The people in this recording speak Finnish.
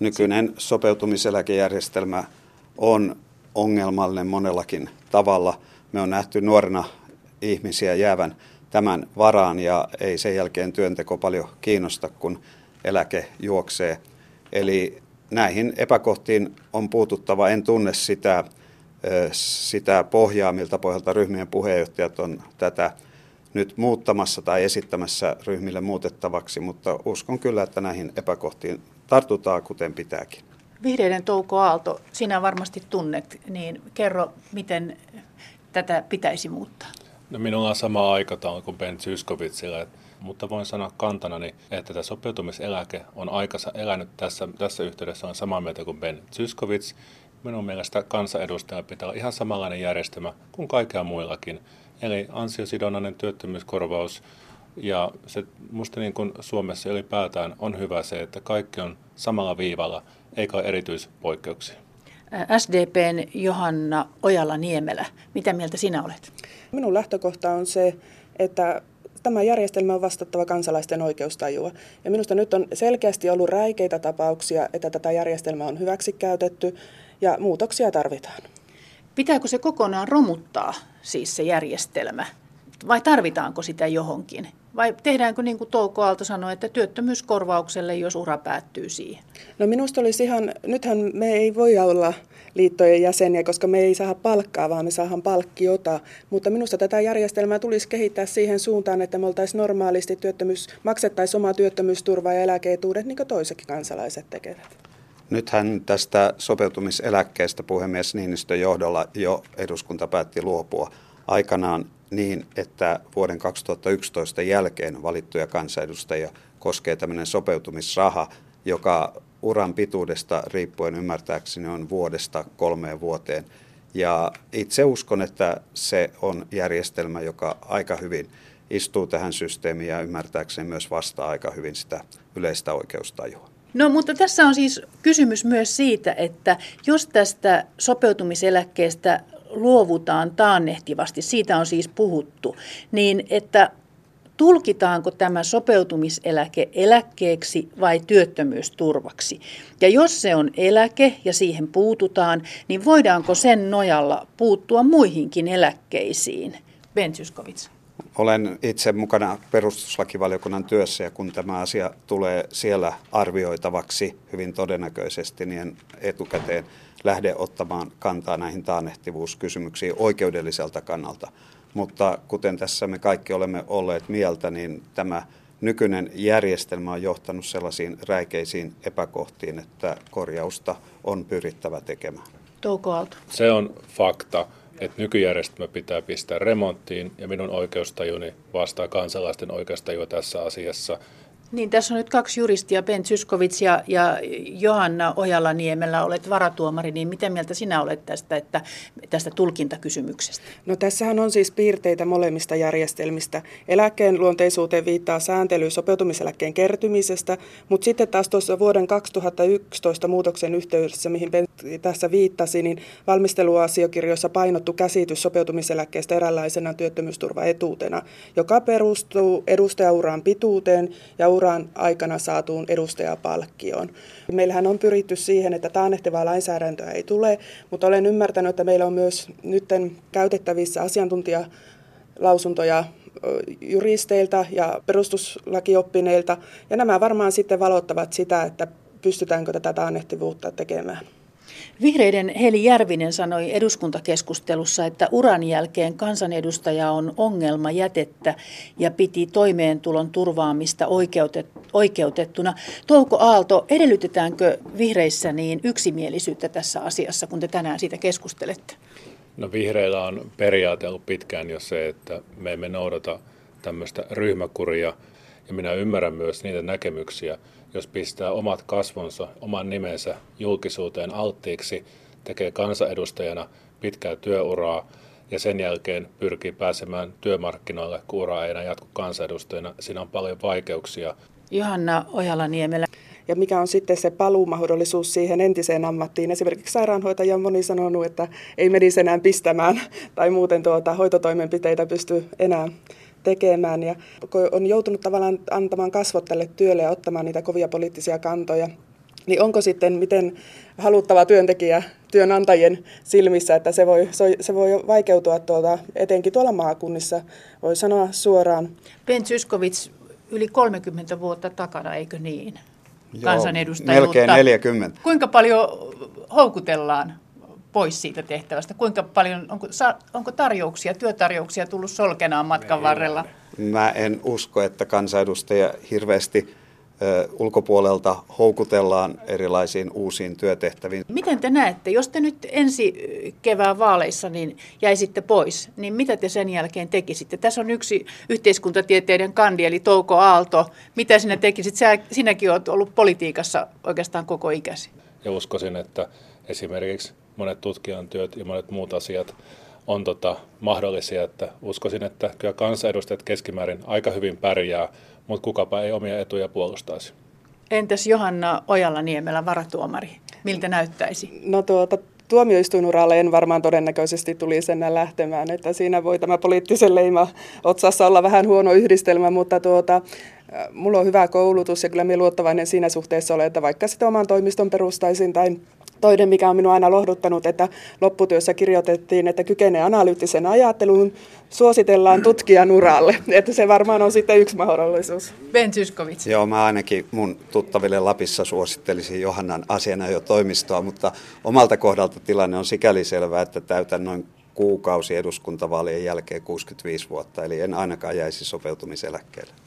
Nykyinen sopeutumiseläkejärjestelmä on ongelmallinen monellakin tavalla. Me on nähty nuorena ihmisiä jäävän tämän varaan ja ei sen jälkeen työnteko paljon kiinnosta, kun eläke juoksee. Eli näihin epäkohtiin on puututtava. En tunne sitä, sitä pohjaa, miltä pohjalta ryhmien puheenjohtajat on tätä nyt muuttamassa tai esittämässä ryhmille muutettavaksi, mutta uskon kyllä, että näihin epäkohtiin tartutaan kuten pitääkin. Vihreiden Touko Aalto, sinä varmasti tunnet, niin kerro, miten tätä pitäisi muuttaa. No minulla on sama aikataulu kuin Ben Zyskovitsilla, mutta voin sanoa kantanani, että tämä sopeutumiseläke on aikansa elänyt tässä, tässä yhteydessä on samaa mieltä kuin Ben Zyskovits. Minun mielestä kansanedustajalla pitää olla ihan samanlainen järjestelmä kuin kaikkea muillakin. Eli ansiosidonnainen työttömyyskorvaus ja se musta niin kuin Suomessa ylipäätään on hyvä se, että kaikki on samalla viivalla, eikä ole erityispoikkeuksia. SDPn Johanna Ojala-Niemelä, mitä mieltä sinä olet? Minun lähtökohta on se, että tämä järjestelmä on vastattava kansalaisten oikeustajua. Ja minusta nyt on selkeästi ollut räikeitä tapauksia, että tätä järjestelmää on hyväksikäytetty ja muutoksia tarvitaan. Pitääkö se kokonaan romuttaa, siis se järjestelmä, vai tarvitaanko sitä johonkin? Vai tehdäänkö niin kuin Touko Aalto sanoi, että työttömyyskorvaukselle, jos ura päättyy siihen? No minusta olisi ihan, nythän me ei voi olla liittojen jäseniä, koska me ei saa palkkaa, vaan me saadaan palkkiota. Mutta minusta tätä järjestelmää tulisi kehittää siihen suuntaan, että me oltaisiin normaalisti työttömyys, maksettaisiin omaa työttömyysturvaa ja eläkeetuudet, niin kuin toisetkin kansalaiset tekevät. Nythän tästä sopeutumiseläkkeestä puhemies Niinistön johdolla jo eduskunta päätti luopua aikanaan niin, että vuoden 2011 jälkeen valittuja kansanedustajia koskee tämmöinen sopeutumisraha, joka uran pituudesta riippuen ymmärtääkseni on vuodesta kolmeen vuoteen. Ja itse uskon, että se on järjestelmä, joka aika hyvin istuu tähän systeemiin ja ymmärtääkseni myös vastaa aika hyvin sitä yleistä oikeustajua. No mutta tässä on siis kysymys myös siitä, että jos tästä sopeutumiseläkkeestä luovutaan taannehtivasti, siitä on siis puhuttu, niin että tulkitaanko tämä sopeutumiseläke eläkkeeksi vai työttömyysturvaksi. Ja jos se on eläke ja siihen puututaan, niin voidaanko sen nojalla puuttua muihinkin eläkkeisiin? Ben Zyskovits. Olen itse mukana perustuslakivaliokunnan työssä ja kun tämä asia tulee siellä arvioitavaksi hyvin todennäköisesti, niin etukäteen lähde ottamaan kantaa näihin taannehtivuuskysymyksiin oikeudelliselta kannalta. Mutta kuten tässä me kaikki olemme olleet mieltä, niin tämä nykyinen järjestelmä on johtanut sellaisiin räikeisiin epäkohtiin, että korjausta on pyrittävä tekemään. Touko Aalto. Se on fakta, että nykyjärjestelmä pitää pistää remonttiin ja minun oikeustajuni vastaa kansalaisten oikeustajua tässä asiassa. Niin, tässä on nyt kaksi juristia, Ben Zyskovits ja, ja Johanna Ojala-Niemelä, olet varatuomari, niin mitä mieltä sinä olet tästä, että, tästä tulkintakysymyksestä? No tässähän on siis piirteitä molemmista järjestelmistä. Eläkkeen luonteisuuteen viittaa sääntely sopeutumiseläkkeen kertymisestä, mutta sitten taas tuossa vuoden 2011 muutoksen yhteydessä, mihin Ben tässä viittasi, niin valmisteluasiakirjoissa painottu käsitys sopeutumiseläkkeestä eräänlaisena työttömyysturvaetuutena, joka perustuu edustajauran pituuteen ja uran aikana saatuun edustajapalkkioon. Meillähän on pyritty siihen, että taannehtivaa lainsäädäntöä ei tule, mutta olen ymmärtänyt, että meillä on myös nyt käytettävissä asiantuntijalausuntoja juristeilta ja perustuslakioppineilta, ja nämä varmaan sitten valottavat sitä, että pystytäänkö tätä taannehtivuutta tekemään. Vihreiden Heli Järvinen sanoi eduskuntakeskustelussa, että uran jälkeen kansanedustaja on ongelma jätettä ja piti toimeentulon turvaamista oikeutet, oikeutettuna. Touko Aalto, edellytetäänkö vihreissä niin yksimielisyyttä tässä asiassa, kun te tänään siitä keskustelette? No vihreillä on periaate ollut pitkään jo se, että me emme noudata tämmöistä ryhmäkuria ja minä ymmärrän myös niitä näkemyksiä, jos pistää omat kasvonsa, oman nimensä julkisuuteen alttiiksi, tekee kansanedustajana pitkää työuraa ja sen jälkeen pyrkii pääsemään työmarkkinoille, kun ura ei enää jatku kansanedustajana. Siinä on paljon vaikeuksia. Johanna Ojala-Niemelä. Ja mikä on sitten se paluumahdollisuus siihen entiseen ammattiin. Esimerkiksi sairaanhoitaja on moni sanonut, että ei menisi enää pistämään tai muuten tuota, hoitotoimenpiteitä pysty enää tekemään ja on joutunut tavallaan antamaan kasvot tälle työlle ja ottamaan niitä kovia poliittisia kantoja niin onko sitten miten haluttava työntekijä työnantajien silmissä, että se voi, se voi vaikeutua tuota, etenkin tuolla maakunnissa, voi sanoa suoraan. Ben Zyskowicz, yli 30 vuotta takana, eikö niin? Kansanedustajuutta. Melkein 40. Kuinka paljon houkutellaan pois siitä tehtävästä? Kuinka paljon, onko, onko tarjouksia, työtarjouksia tullut solkenaan matkan varrella? Mä en usko, että kansanedustaja hirveästi ulkopuolelta houkutellaan erilaisiin uusiin työtehtäviin. Miten te näette, jos te nyt ensi kevään vaaleissa niin jäisitte pois, niin mitä te sen jälkeen tekisitte? Tässä on yksi yhteiskuntatieteiden kandi, eli Touko Aalto. Mitä sinä tekisit? Sä, sinäkin olet ollut politiikassa oikeastaan koko ikäsi. Ja uskoisin, että esimerkiksi monet tutkijan työt ja monet muut asiat on tota, mahdollisia. Että uskoisin, että kyllä kansanedustajat keskimäärin aika hyvin pärjää, mutta kukapa ei omia etuja puolustaisi. Entäs Johanna Ojala-Niemelä, varatuomari? Miltä näyttäisi? No tuota, tuomioistuinuralle en varmaan todennäköisesti tulisi enää lähtemään, että siinä voi tämä poliittisen leima otsassa olla vähän huono yhdistelmä, mutta tuota, mulla on hyvä koulutus ja kyllä minä luottavainen siinä suhteessa olen, että vaikka sitten oman toimiston perustaisin tai Toinen, mikä on minua aina lohduttanut, että lopputyössä kirjoitettiin, että kykenee analyyttisen ajatteluun, suositellaan tutkijan uralle. Että se varmaan on sitten yksi mahdollisuus. Ben Zyskowicz. Joo, mä ainakin mun tuttaville Lapissa suosittelisin Johannan asiana jo toimistoa, mutta omalta kohdalta tilanne on sikäli selvä, että täytän noin kuukausi eduskuntavaalien jälkeen 65 vuotta, eli en ainakaan jäisi sopeutumiseläkkeelle.